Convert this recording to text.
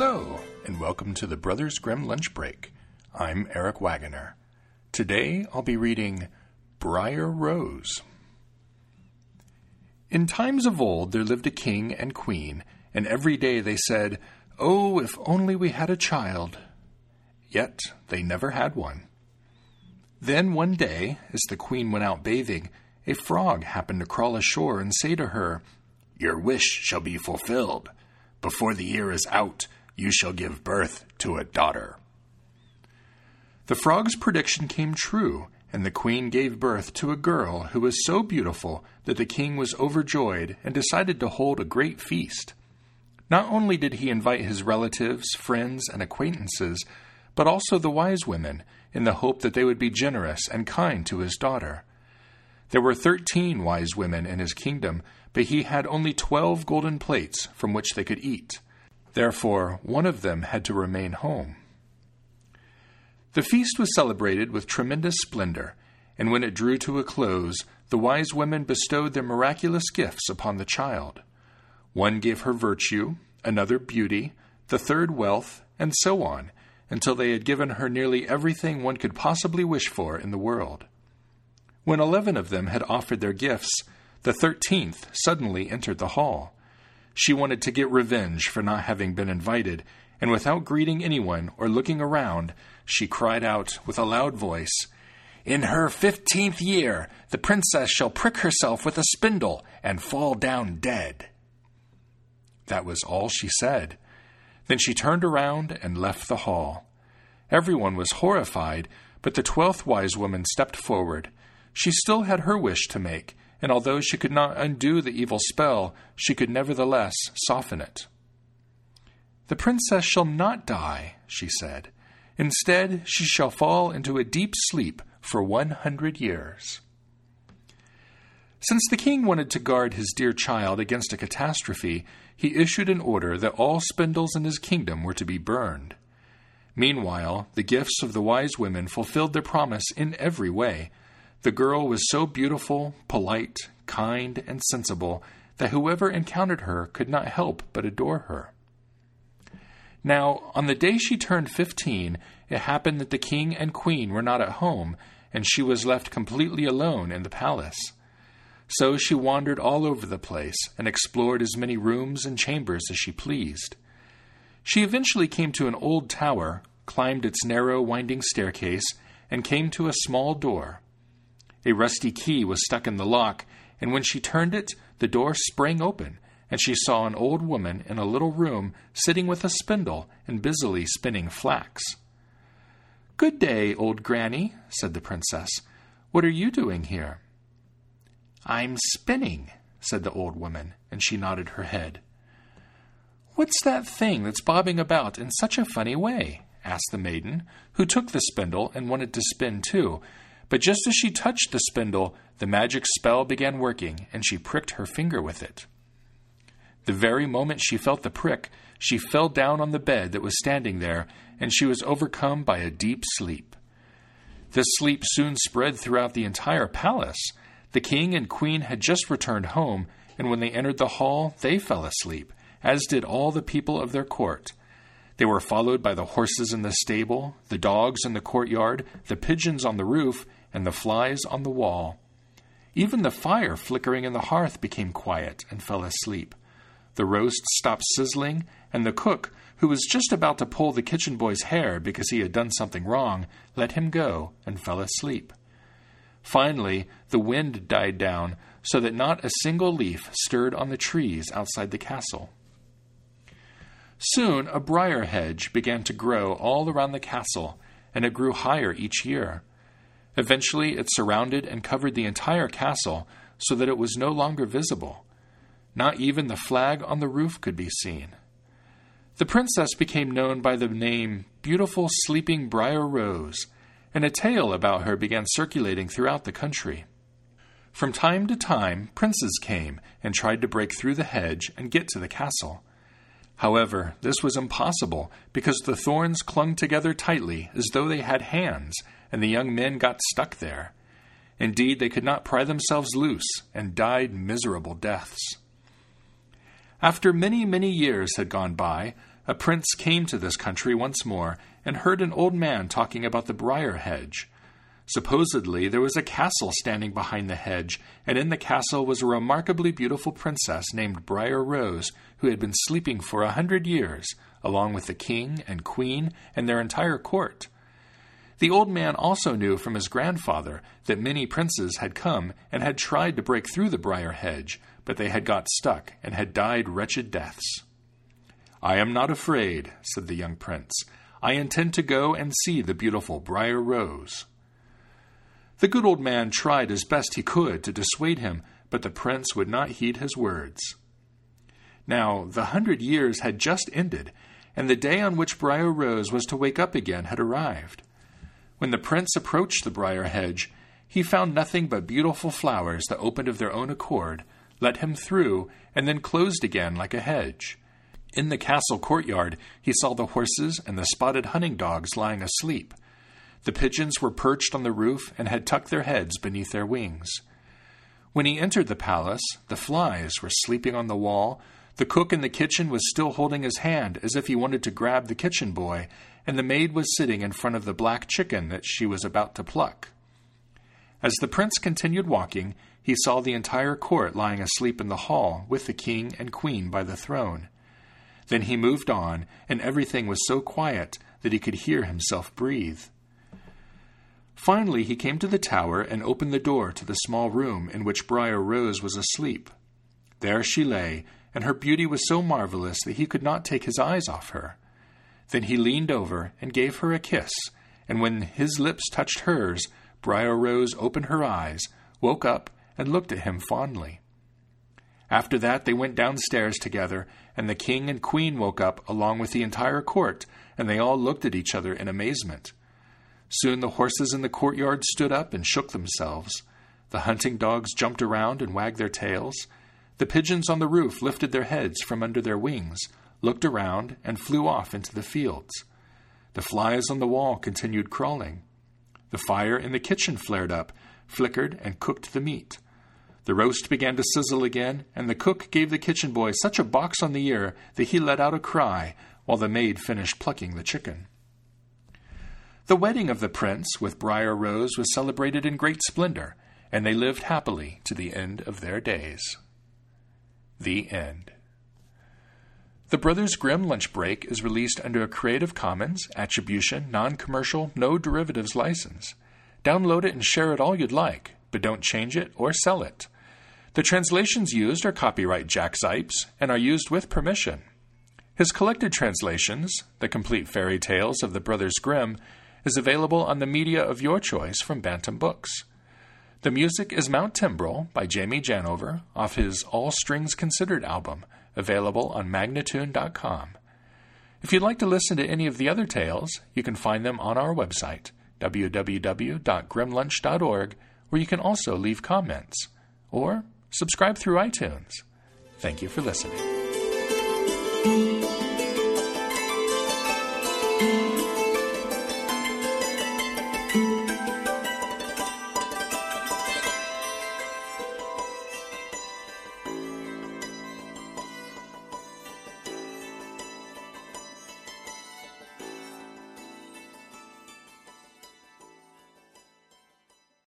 Hello, and welcome to the Brothers Grimm Lunch Break. I'm Eric Wagoner. Today I'll be reading Briar Rose. In times of old there lived a king and queen, and every day they said, Oh, if only we had a child. Yet they never had one. Then one day, as the queen went out bathing, a frog happened to crawl ashore and say to her, Your wish shall be fulfilled. Before the year is out, you shall give birth to a daughter. The frog's prediction came true, and the queen gave birth to a girl who was so beautiful that the king was overjoyed and decided to hold a great feast. Not only did he invite his relatives, friends, and acquaintances, but also the wise women, in the hope that they would be generous and kind to his daughter. There were thirteen wise women in his kingdom, but he had only twelve golden plates from which they could eat. Therefore, one of them had to remain home. The feast was celebrated with tremendous splendor, and when it drew to a close, the wise women bestowed their miraculous gifts upon the child. One gave her virtue, another beauty, the third wealth, and so on, until they had given her nearly everything one could possibly wish for in the world. When eleven of them had offered their gifts, the thirteenth suddenly entered the hall. She wanted to get revenge for not having been invited, and without greeting anyone or looking around, she cried out with a loud voice, In her fifteenth year, the princess shall prick herself with a spindle and fall down dead. That was all she said. Then she turned around and left the hall. Everyone was horrified, but the twelfth wise woman stepped forward. She still had her wish to make, and although she could not undo the evil spell, she could nevertheless soften it. The princess shall not die, she said. Instead, she shall fall into a deep sleep for one hundred years. Since the king wanted to guard his dear child against a catastrophe, he issued an order that all spindles in his kingdom were to be burned. Meanwhile, the gifts of the wise women fulfilled their promise in every way. The girl was so beautiful, polite, kind, and sensible that whoever encountered her could not help but adore her. Now, on the day she turned fifteen, it happened that the king and queen were not at home, and she was left completely alone in the palace. So she wandered all over the place and explored as many rooms and chambers as she pleased. She eventually came to an old tower, climbed its narrow, winding staircase, and came to a small door. A rusty key was stuck in the lock, and when she turned it, the door sprang open, and she saw an old woman in a little room sitting with a spindle and busily spinning flax. Good day, old granny, said the princess. What are you doing here? I'm spinning, said the old woman, and she nodded her head. What's that thing that's bobbing about in such a funny way? asked the maiden, who took the spindle and wanted to spin too. But just as she touched the spindle, the magic spell began working, and she pricked her finger with it. The very moment she felt the prick, she fell down on the bed that was standing there, and she was overcome by a deep sleep. This sleep soon spread throughout the entire palace. The king and queen had just returned home, and when they entered the hall, they fell asleep, as did all the people of their court. They were followed by the horses in the stable, the dogs in the courtyard, the pigeons on the roof, and the flies on the wall. Even the fire flickering in the hearth became quiet and fell asleep. The roast stopped sizzling, and the cook, who was just about to pull the kitchen boy's hair because he had done something wrong, let him go and fell asleep. Finally, the wind died down so that not a single leaf stirred on the trees outside the castle. Soon a briar hedge began to grow all around the castle, and it grew higher each year. Eventually, it surrounded and covered the entire castle so that it was no longer visible. Not even the flag on the roof could be seen. The princess became known by the name Beautiful Sleeping Briar Rose, and a tale about her began circulating throughout the country. From time to time, princes came and tried to break through the hedge and get to the castle. However, this was impossible because the thorns clung together tightly as though they had hands, and the young men got stuck there. Indeed, they could not pry themselves loose and died miserable deaths. After many, many years had gone by, a prince came to this country once more and heard an old man talking about the briar hedge. Supposedly, there was a castle standing behind the hedge, and in the castle was a remarkably beautiful princess named Briar Rose, who had been sleeping for a hundred years, along with the king and queen and their entire court. The old man also knew from his grandfather that many princes had come and had tried to break through the briar hedge, but they had got stuck and had died wretched deaths. I am not afraid, said the young prince. I intend to go and see the beautiful Briar Rose. The good old man tried as best he could to dissuade him, but the prince would not heed his words. Now, the hundred years had just ended, and the day on which Briar Rose was to wake up again had arrived. When the prince approached the briar hedge, he found nothing but beautiful flowers that opened of their own accord, let him through, and then closed again like a hedge. In the castle courtyard, he saw the horses and the spotted hunting dogs lying asleep. The pigeons were perched on the roof and had tucked their heads beneath their wings. When he entered the palace, the flies were sleeping on the wall, the cook in the kitchen was still holding his hand as if he wanted to grab the kitchen boy, and the maid was sitting in front of the black chicken that she was about to pluck. As the prince continued walking, he saw the entire court lying asleep in the hall with the king and queen by the throne. Then he moved on, and everything was so quiet that he could hear himself breathe. Finally, he came to the tower and opened the door to the small room in which Briar Rose was asleep. There she lay, and her beauty was so marvelous that he could not take his eyes off her. Then he leaned over and gave her a kiss, and when his lips touched hers, Briar Rose opened her eyes, woke up, and looked at him fondly. After that, they went downstairs together, and the king and queen woke up along with the entire court, and they all looked at each other in amazement. Soon the horses in the courtyard stood up and shook themselves. The hunting dogs jumped around and wagged their tails. The pigeons on the roof lifted their heads from under their wings, looked around, and flew off into the fields. The flies on the wall continued crawling. The fire in the kitchen flared up, flickered, and cooked the meat. The roast began to sizzle again, and the cook gave the kitchen boy such a box on the ear that he let out a cry while the maid finished plucking the chicken. The wedding of the prince with Briar Rose was celebrated in great splendor, and they lived happily to the end of their days. The End. The Brothers Grimm Lunch Break is released under a Creative Commons Attribution, Non Commercial, No Derivatives license. Download it and share it all you'd like, but don't change it or sell it. The translations used are copyright Jack Zipes and are used with permission. His collected translations, The Complete Fairy Tales of the Brothers Grimm, is available on the media of your choice from Bantam Books. The music is Mount Timbrel by Jamie Janover off his All Strings Considered album, available on Magnatune.com. If you'd like to listen to any of the other tales, you can find them on our website, www.grimlunch.org, where you can also leave comments or subscribe through iTunes. Thank you for listening.